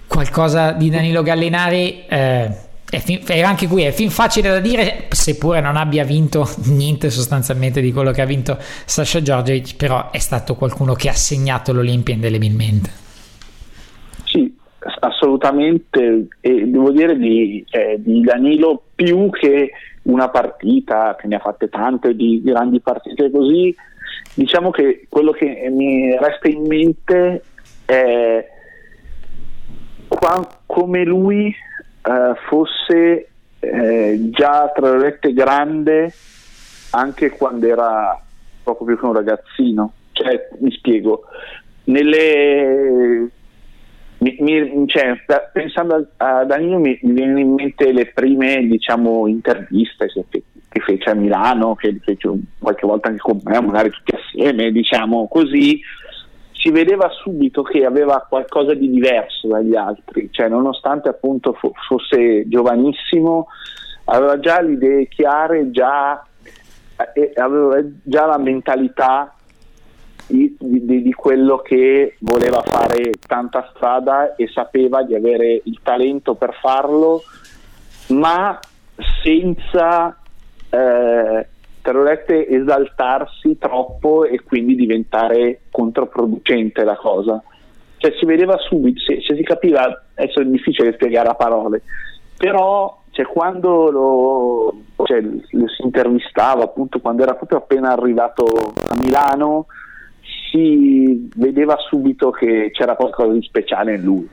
qualcosa di Danilo Gallinari. Eh, è anche qui è fin facile da dire, seppure non abbia vinto [LAUGHS] niente sostanzialmente di quello che ha vinto Sasha Giorgic, però è stato qualcuno che ha segnato l'Olimpia indelebilmente. Sì, assolutamente, e devo dire di, eh, di Danilo più che una partita, che ne ha fatte tante di grandi partite così, diciamo che quello che mi resta in mente è qua, come lui eh, fosse eh, già tra virgolette grande anche quando era poco più che un ragazzino. Cioè, mi spiego, nelle mi, mi, cioè, pensando a, Danilo mi, mi vengono in mente le prime diciamo, interviste che, che, fece a Milano, che fece qualche volta anche con me, magari tutti assieme, diciamo così, si vedeva subito che aveva qualcosa di diverso dagli altri, cioè nonostante appunto fo- fosse giovanissimo, aveva già le idee chiare, già, eh, aveva già la mentalità di, di, quello che voleva fare tanta strada e sapeva di avere il talento per farlo, ma senza eh, esaltarsi troppo e quindi diventare controproducente la cosa. Cioè si vedeva subito, se si capiva, adesso è difficile spiegare a parole, però cioè, quando lo, cioè, lo si intervistava, appunto quando era proprio appena arrivato a Milano, si vedeva subito che c'era qualcosa di speciale in lui.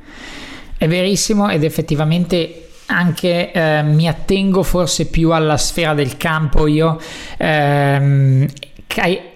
È verissimo ed effettivamente anche eh, mi attengo forse più alla sfera del campo io ehm,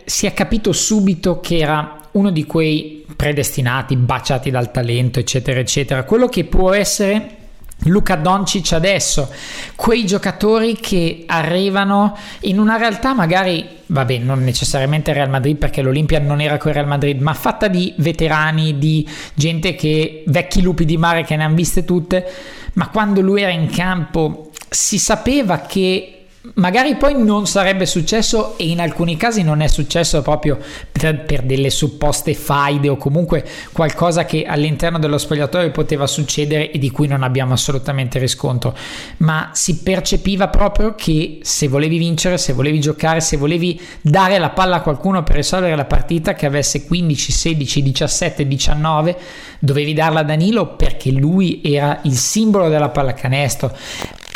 si è capito subito che era uno di quei predestinati baciati dal talento eccetera eccetera quello che può essere Luca Doncic adesso, quei giocatori che arrivano in una realtà magari, vabbè, non necessariamente Real Madrid perché l'Olimpia non era con Real Madrid, ma fatta di veterani, di gente che, vecchi lupi di mare che ne hanno viste tutte, ma quando lui era in campo si sapeva che magari poi non sarebbe successo e in alcuni casi non è successo proprio per, per, delle supposte faide o comunque qualcosa che all'interno dello spogliatoio poteva succedere e di cui non abbiamo assolutamente riscontro. Ma si percepiva proprio che se volevi vincere se volevi giocare se volevi dare la palla a qualcuno per risolvere la partita che avesse 15 16 17 19 dovevi darla a Danilo perché lui era il simbolo della pallacanestro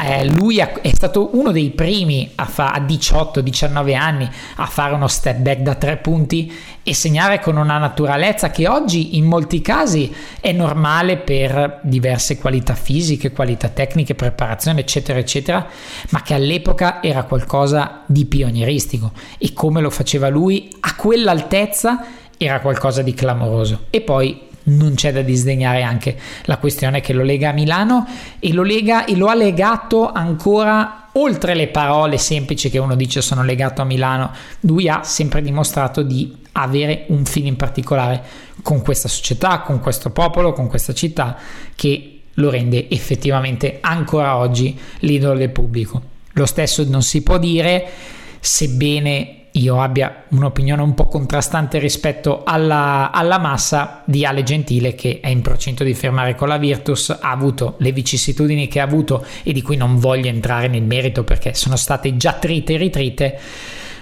eh, lui è stato uno dei primi a, fa- a 18-19 anni a fare uno step back da tre punti e segnare con una naturalezza che oggi in molti casi è normale per diverse qualità fisiche, qualità tecniche, preparazione, eccetera, eccetera, ma che all'epoca era qualcosa di pionieristico e come lo faceva lui a quell'altezza era qualcosa di clamoroso. E poi non c'è da disdegnare anche la questione che lo lega a Milano e lo, lega, e lo ha legato ancora oltre le parole semplici che uno dice sono legato a Milano, lui ha sempre dimostrato di avere un feeling particolare con questa società, con questo popolo, con questa città che lo rende effettivamente ancora oggi l'idolo del pubblico. Lo stesso non si può dire, sebbene io abbia un'opinione un po' contrastante rispetto alla, alla, massa di Ale Gentile che è in procinto di fermare con la Virtus, ha avuto le vicissitudini che ha avuto e di cui non voglio entrare nel merito perché sono state già trite e ritrite.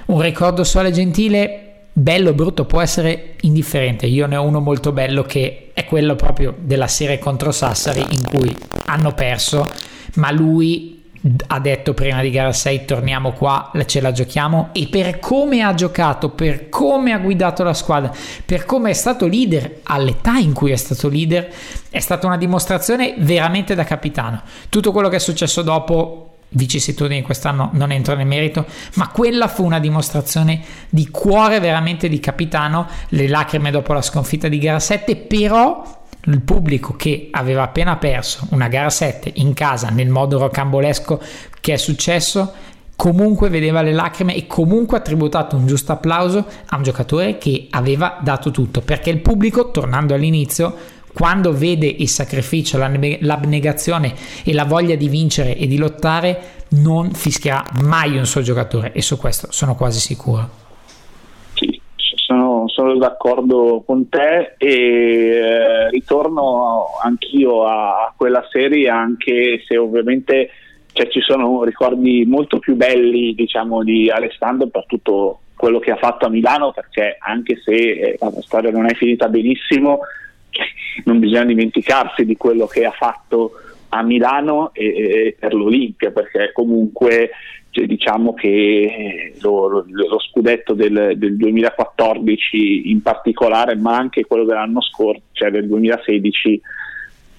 Un ricordo su Ale Gentile, bello o brutto, può essere indifferente. Io ne ho uno molto bello che è quello proprio della serie contro Sassari in cui hanno perso, ma lui ha detto prima di gara 6 torniamo qua, ce la giochiamo e per come ha giocato, per come ha guidato la squadra, per come è stato leader all'età in cui è stato leader, è stata una dimostrazione veramente da capitano. Tutto quello che è successo dopo vicissitudini quest'anno non entro nel merito, ma quella fu una dimostrazione di cuore veramente di capitano, le lacrime dopo la sconfitta di gara 7, però il pubblico che aveva appena perso una gara 7 in casa nel modo rocambolesco che è successo comunque vedeva le lacrime e comunque ha tributato un giusto applauso a un giocatore che aveva dato tutto. Perché il pubblico tornando all'inizio quando vede il sacrificio, l'abnegazione e la voglia di vincere e di lottare non fischierà mai un suo giocatore. E su questo sono quasi sicuro sono d'accordo con te e eh, ritorno anch'io a, quella serie anche se ovviamente cioè, ci sono ricordi molto più belli diciamo, di Alessandro per tutto quello che ha fatto a Milano perché anche se eh, la storia non è finita benissimo [LAUGHS] non bisogna dimenticarsi di quello che ha fatto a Milano e, e per l'Olimpia perché comunque cioè, diciamo che lo, lo, lo scudetto del, del, 2014 in particolare, ma anche quello dell'anno scorso, cioè del 2016,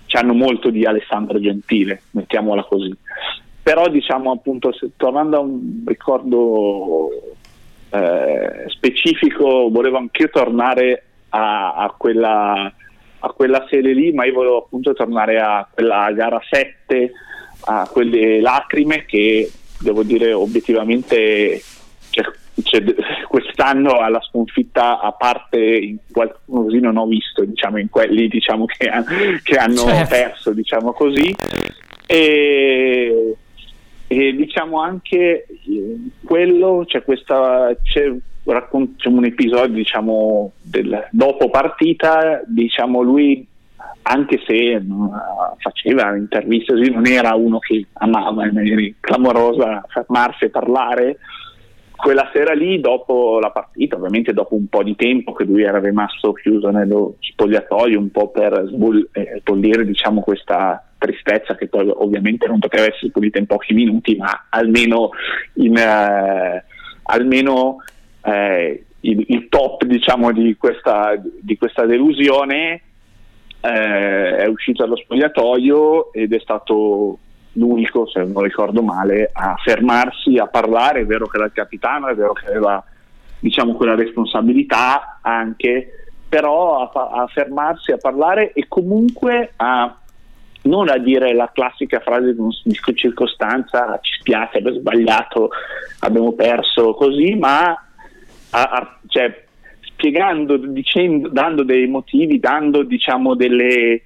ci hanno molto di Alessandro Gentile, mettiamola così. Però diciamo appunto, se, tornando a un ricordo eh, specifico, volevo anche tornare a, a, quella, a quella serie lì, ma io volevo appunto tornare a quella gara 7, a quelle lacrime che devo dire obiettivamente cioè, cioè, quest'anno alla sconfitta a parte in qualcuno così non ho visto diciamo in quelli diciamo, che, che, hanno certo. perso diciamo così e, e diciamo anche quello c'è questa c'è, racconto un episodio diciamo del dopo partita diciamo lui anche se uh, faceva interviste non era uno che amava in maniera clamorosa fermarsi e parlare. Quella sera lì, dopo la partita, ovviamente dopo un po' di tempo che lui era rimasto chiuso nello spogliatoio, un po' per eh, diciamo, questa tristezza che poi ovviamente non poteva essere pulita in pochi minuti, ma almeno, in, eh, almeno eh, il, il, top diciamo, di, questa, di questa delusione eh, è uscito dallo spogliatoio ed è stato l'unico, se non ricordo male, a fermarsi, a parlare, è vero che era il capitano, è vero che aveva diciamo, quella responsabilità anche, però a, a fermarsi, a parlare e comunque a non a dire la classica frase di circostanza ci spiace, abbiamo sbagliato, abbiamo perso così, ma a, a, cioè, spiegando, dicendo, dando dei motivi, dando diciamo delle,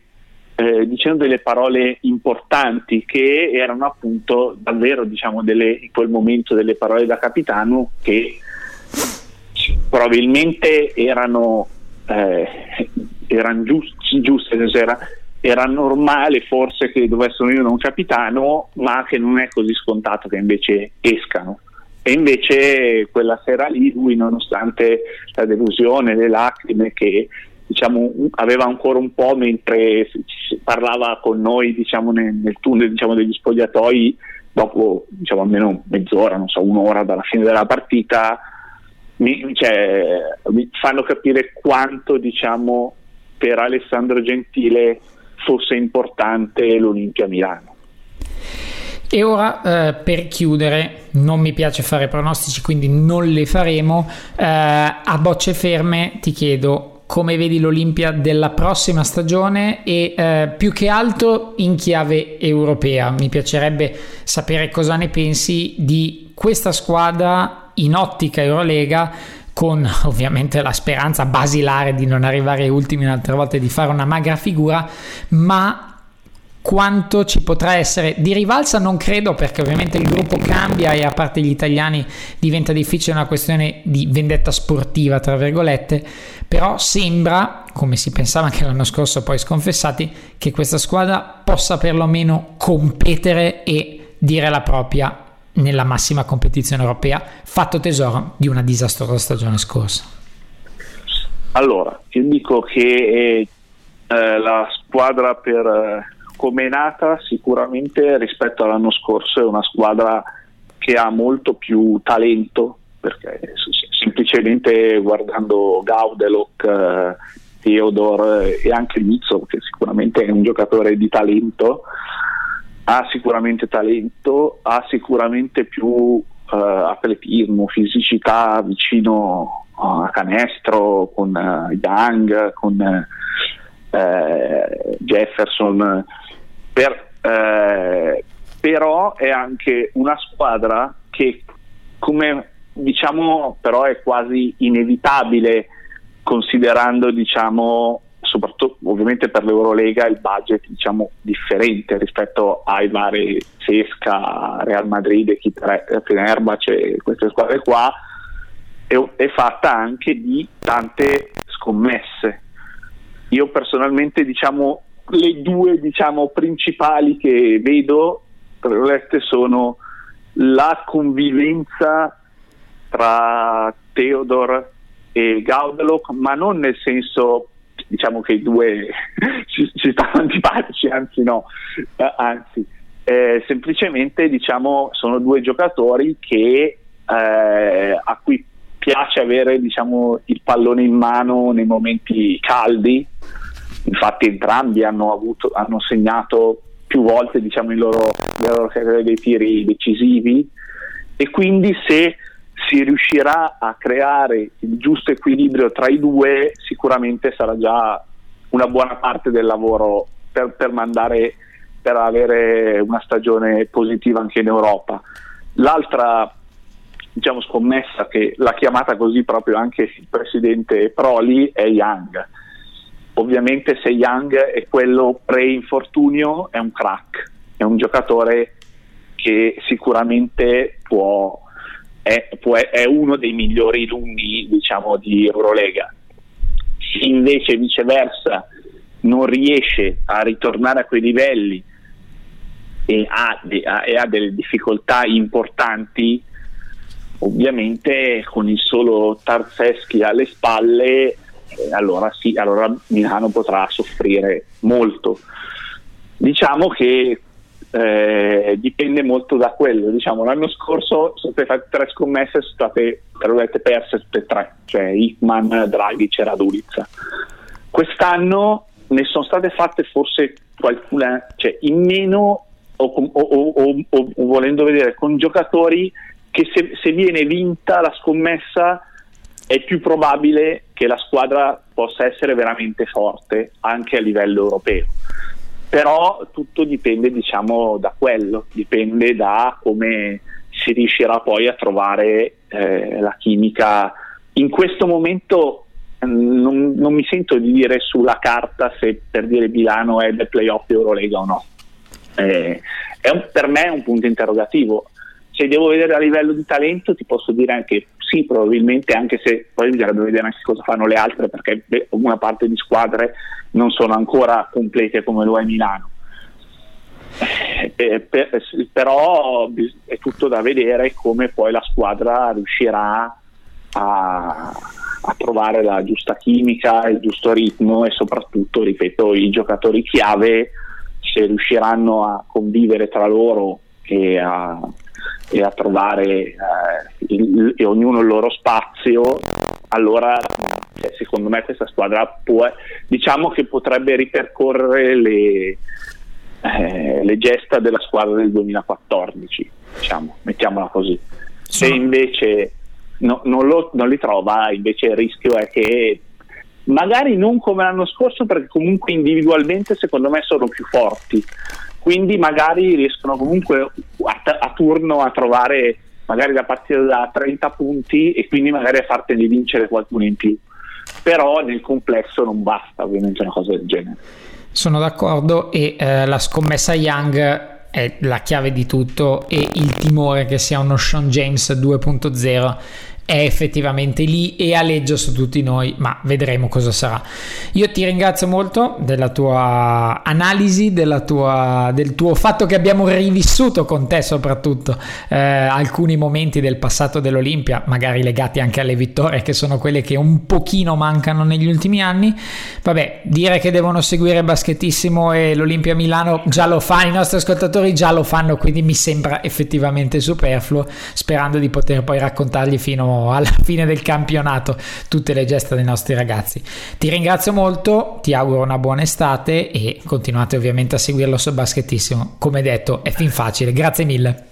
eh, dicendo delle parole importanti che erano appunto davvero diciamo delle, in quel momento delle parole da capitano che probabilmente erano, eh, erano giuste, giuste era, era normale forse che dovessero venire da un capitano ma che non è così scontato che invece escano e invece quella sera lì lui, nonostante la delusione, le lacrime che diciamo, aveva ancora un po' mentre parlava con noi diciamo, nel, nel, tunnel diciamo, degli spogliatoi, dopo diciamo, almeno mezz'ora, so, un'ora dalla fine della partita, mi, cioè, mi fanno capire quanto diciamo, per Alessandro Gentile fosse importante l'Olimpia Milano. E ora eh, per chiudere, non mi piace fare pronostici, quindi non le faremo. Eh, a bocce ferme ti chiedo come vedi l'Olimpia della prossima stagione e eh, più che altro in chiave europea. Mi piacerebbe sapere cosa ne pensi di questa squadra in ottica Eurolega con [LAUGHS] ovviamente la speranza basilare di non arrivare ultimi un'altra volta e di fare una magra figura, ma quanto ci potrà essere di rivalsa. Non credo perché ovviamente il gruppo cambia e a parte gli italiani diventa difficile una questione di vendetta sportiva tra virgolette. Però sembra come si pensava anche l'anno scorso poi sconfessati che questa squadra possa perlomeno competere e dire la propria nella massima competizione europea fatto tesoro di una disastrosa stagione scorsa. Allora io dico che eh, la squadra per eh come è nata sicuramente rispetto all'anno scorso è una squadra che ha molto più talento perché semplicemente guardando Gaudelok, eh, Theodor e anche Mizzo che sicuramente è un giocatore di talento ha sicuramente talento, ha sicuramente più eh, atletismo, fisicità vicino a canestro con uh, Young, con uh, Jefferson per, eh, però è anche una squadra che come diciamo però è quasi inevitabile considerando diciamo soprattutto ovviamente per l'Eurolega il budget diciamo differente rispetto ai vari Sesca, Real Madrid, Fenerbahce, queste squadre qua è, è fatta anche di tante scommesse. Io personalmente diciamo le due diciamo, principali che vedo sono la convivenza tra Theodor e Gaudelok, ma non nel senso diciamo che i due [LAUGHS] ci, ci stanno antipatici, anzi no, eh, anzi eh, semplicemente diciamo sono due giocatori che, eh, a cui piace avere diciamo, il pallone in mano nei momenti caldi infatti entrambi hanno, avuto, hanno segnato più volte diciamo, i loro, le loro carriere dei tiri decisivi e quindi se si riuscirà a creare il giusto equilibrio tra i due sicuramente sarà già una buona parte del lavoro per, per mandare per avere una stagione positiva anche in Europa. L'altra diciamo, scommessa che l'ha chiamata così proprio anche il presidente Proli è Young Ovviamente se Young è quello pre-infortunio è un crack, è un giocatore che sicuramente può, è, può, è uno dei migliori lunghi diciamo, di Eurolega. Se invece viceversa non riesce a ritornare a quei livelli e ha, de, ha, e ha delle difficoltà importanti, ovviamente con il solo Tarzeschi alle spalle allora sì, allora Milano potrà soffrire molto. Diciamo che eh, dipende molto da quello. Diciamo, l'anno scorso sono state fatte tre scommesse, sono state tra perse tutte e tre, cioè Hickman, Draghi e Radulica. Quest'anno ne sono state fatte forse qualcuna, cioè in meno o, o, o, o volendo vedere con giocatori che se, se viene vinta la scommessa è più probabile che la squadra possa essere veramente forte anche a livello europeo. Però tutto dipende diciamo, da quello, dipende da come si riuscirà poi a trovare eh, la chimica. In questo momento mm, non, non, mi sento di dire sulla carta se per dire Milano è del playoff Eurolega o no. Eh, un, per me è un punto interrogativo. Se devo vedere a livello di talento ti posso dire anche sì, probabilmente, anche se poi bisognerebbe vedere anche cosa fanno le altre, perché una parte di squadre non sono ancora complete come lo è Milano. Eh, per, però è tutto da vedere come poi la squadra riuscirà a, a trovare la giusta chimica, il giusto ritmo e soprattutto, ripeto, i giocatori chiave se riusciranno a convivere tra loro e a, e a trovare eh, il, il, ognuno il loro spazio, allora cioè, secondo me questa squadra può, diciamo che potrebbe ripercorrere le, eh, le gesta della squadra del 2014, diciamo, mettiamola così. Se invece no, non, lo, non, li trova, invece il rischio è che magari non come l'anno scorso perché comunque individualmente secondo me sono più forti, quindi magari riescono comunque a, a turno a trovare magari da partire da 30 punti e quindi magari a fartene vincere qualcuno in più. Però nel complesso non basta ovviamente una cosa del genere. Sono d'accordo e eh, la scommessa Young è la chiave di tutto e il timore che sia uno Sean James 2.0 è effettivamente lì e aleggia su tutti noi, ma vedremo cosa sarà. Io ti ringrazio molto della tua analisi, della tua, del tuo fatto che abbiamo rivissuto con te soprattutto eh, alcuni momenti del passato dell'Olimpia, magari legati anche alle vittorie che sono quelle che un pochino mancano negli ultimi anni. Vabbè, dire che devono seguire Baschettissimo e l'Olimpia Milano già lo fanno, i nostri ascoltatori già lo fanno, quindi mi sembra effettivamente superfluo, sperando di poter poi raccontargli fino alla [LAUGHS] fine del campionato tutte le gesta dei nostri ragazzi. Ti ringrazio molto, ti auguro una buona estate e continuate ovviamente a seguirlo su Baschettissimo. Come detto, è fin facile. Grazie mille.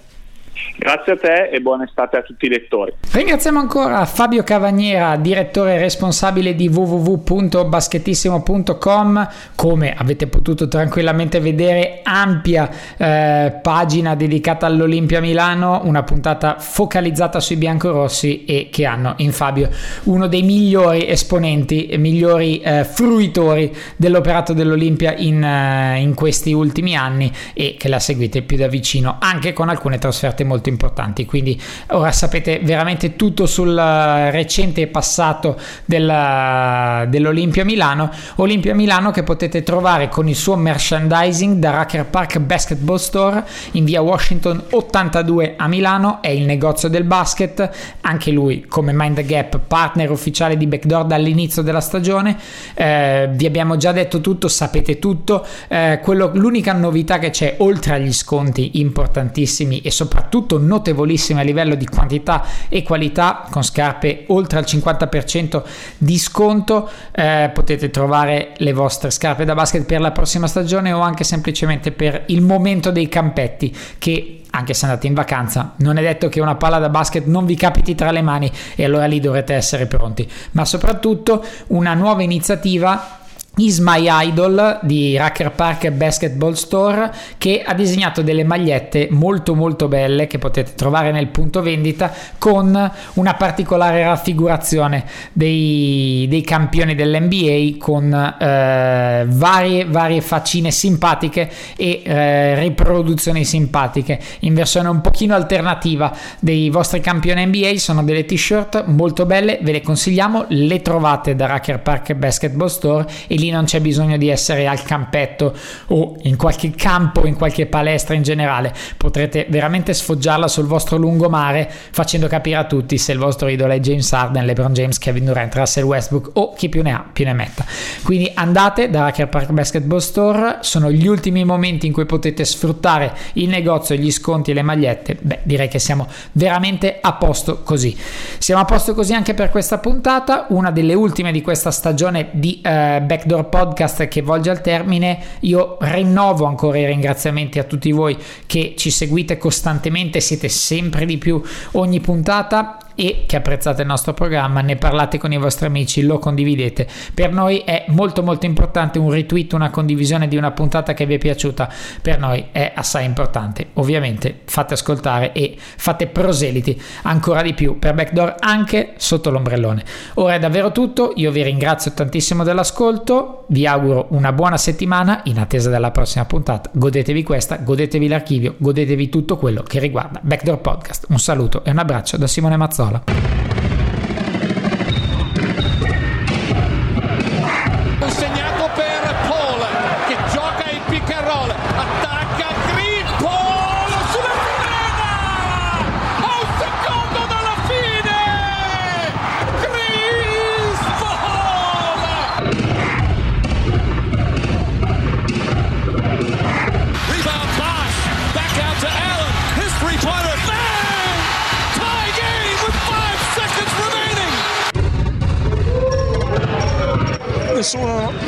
Grazie a te e buona estate a tutti i lettori. Ringraziamo ancora Fabio Cavagniera, direttore responsabile di www.baschettissimo.com. Come avete potuto tranquillamente vedere, ampia eh, pagina dedicata all'Olimpia Milano, una puntata focalizzata sui biancorossi e che hanno in Fabio uno dei migliori esponenti migliori eh, fruitori dell'operato dell'Olimpia in, eh, in questi ultimi anni e che la seguite più da vicino anche con alcune trasferte molto importanti. Quindi ora sapete veramente tutto sul eh, recente passato della, dell'Olimpia Milano. Olimpia Milano che potete trovare con il suo merchandising da Racker Park Basketball Store in via Washington 82 a Milano. È il negozio del basket, anche lui come Mind the Gap, partner ufficiale di Backdoor dall'inizio della stagione. Eh, vi abbiamo già detto tutto, sapete tutto. Eh, quello, l'unica novità che c'è oltre agli sconti importantissimi e soprattutto soprattutto notevolissime a livello di quantità e qualità con scarpe oltre al 50% di sconto eh, potete trovare le vostre scarpe da basket per la prossima stagione o anche semplicemente per il momento dei campetti che anche se andate in vacanza, non è detto che una palla da basket non vi capiti tra le mani e allora lì dovrete essere pronti, ma soprattutto una nuova iniziativa Is My Idol di Racker Park Basketball Store che ha disegnato delle magliette molto molto belle che potete trovare nel punto vendita con una particolare raffigurazione dei, dei campioni dell'NBA con eh, varie, varie faccine simpatiche e eh, riproduzioni simpatiche in versione un pochino alternativa dei vostri campioni NBA sono delle t-shirt molto belle ve le consigliamo le trovate da Racker Park Basketball Store e lì non c'è bisogno di essere al campetto o in qualche campo, in qualche palestra in generale, potrete veramente sfoggiarla sul vostro lungomare facendo capire a tutti se il vostro idolo è James Harden, LeBron James, Kevin Durant, Russell Westbrook o chi più ne ha più ne metta. Quindi andate da Hacker Park Basketball Store, sono gli ultimi momenti in cui potete sfruttare il negozio, gli sconti e le magliette. Beh, direi che siamo veramente a posto così. Siamo a posto così anche per questa puntata, una delle ultime di questa stagione di uh, Backdoor Backdoor Podcast che volge al termine, io rinnovo ancora i ringraziamenti a tutti voi che ci seguite costantemente, siete sempre di più ogni puntata e che apprezzate il nostro programma, ne parlate con i vostri amici, lo condividete. Per noi è molto molto importante un retweet, una condivisione di una puntata che vi è piaciuta, per noi è assai importante. Ovviamente fate ascoltare e fate proseliti ancora di più per Backdoor anche sotto l'ombrellone. Ora è davvero tutto, io vi ringrazio tantissimo dell'ascolto, vi auguro una buona settimana in attesa della prossima puntata. Godetevi questa, godetevi l'archivio, godetevi tutto quello che riguarda Backdoor Podcast. Un saluto e un abbraccio da Simone Mazzola. Sala.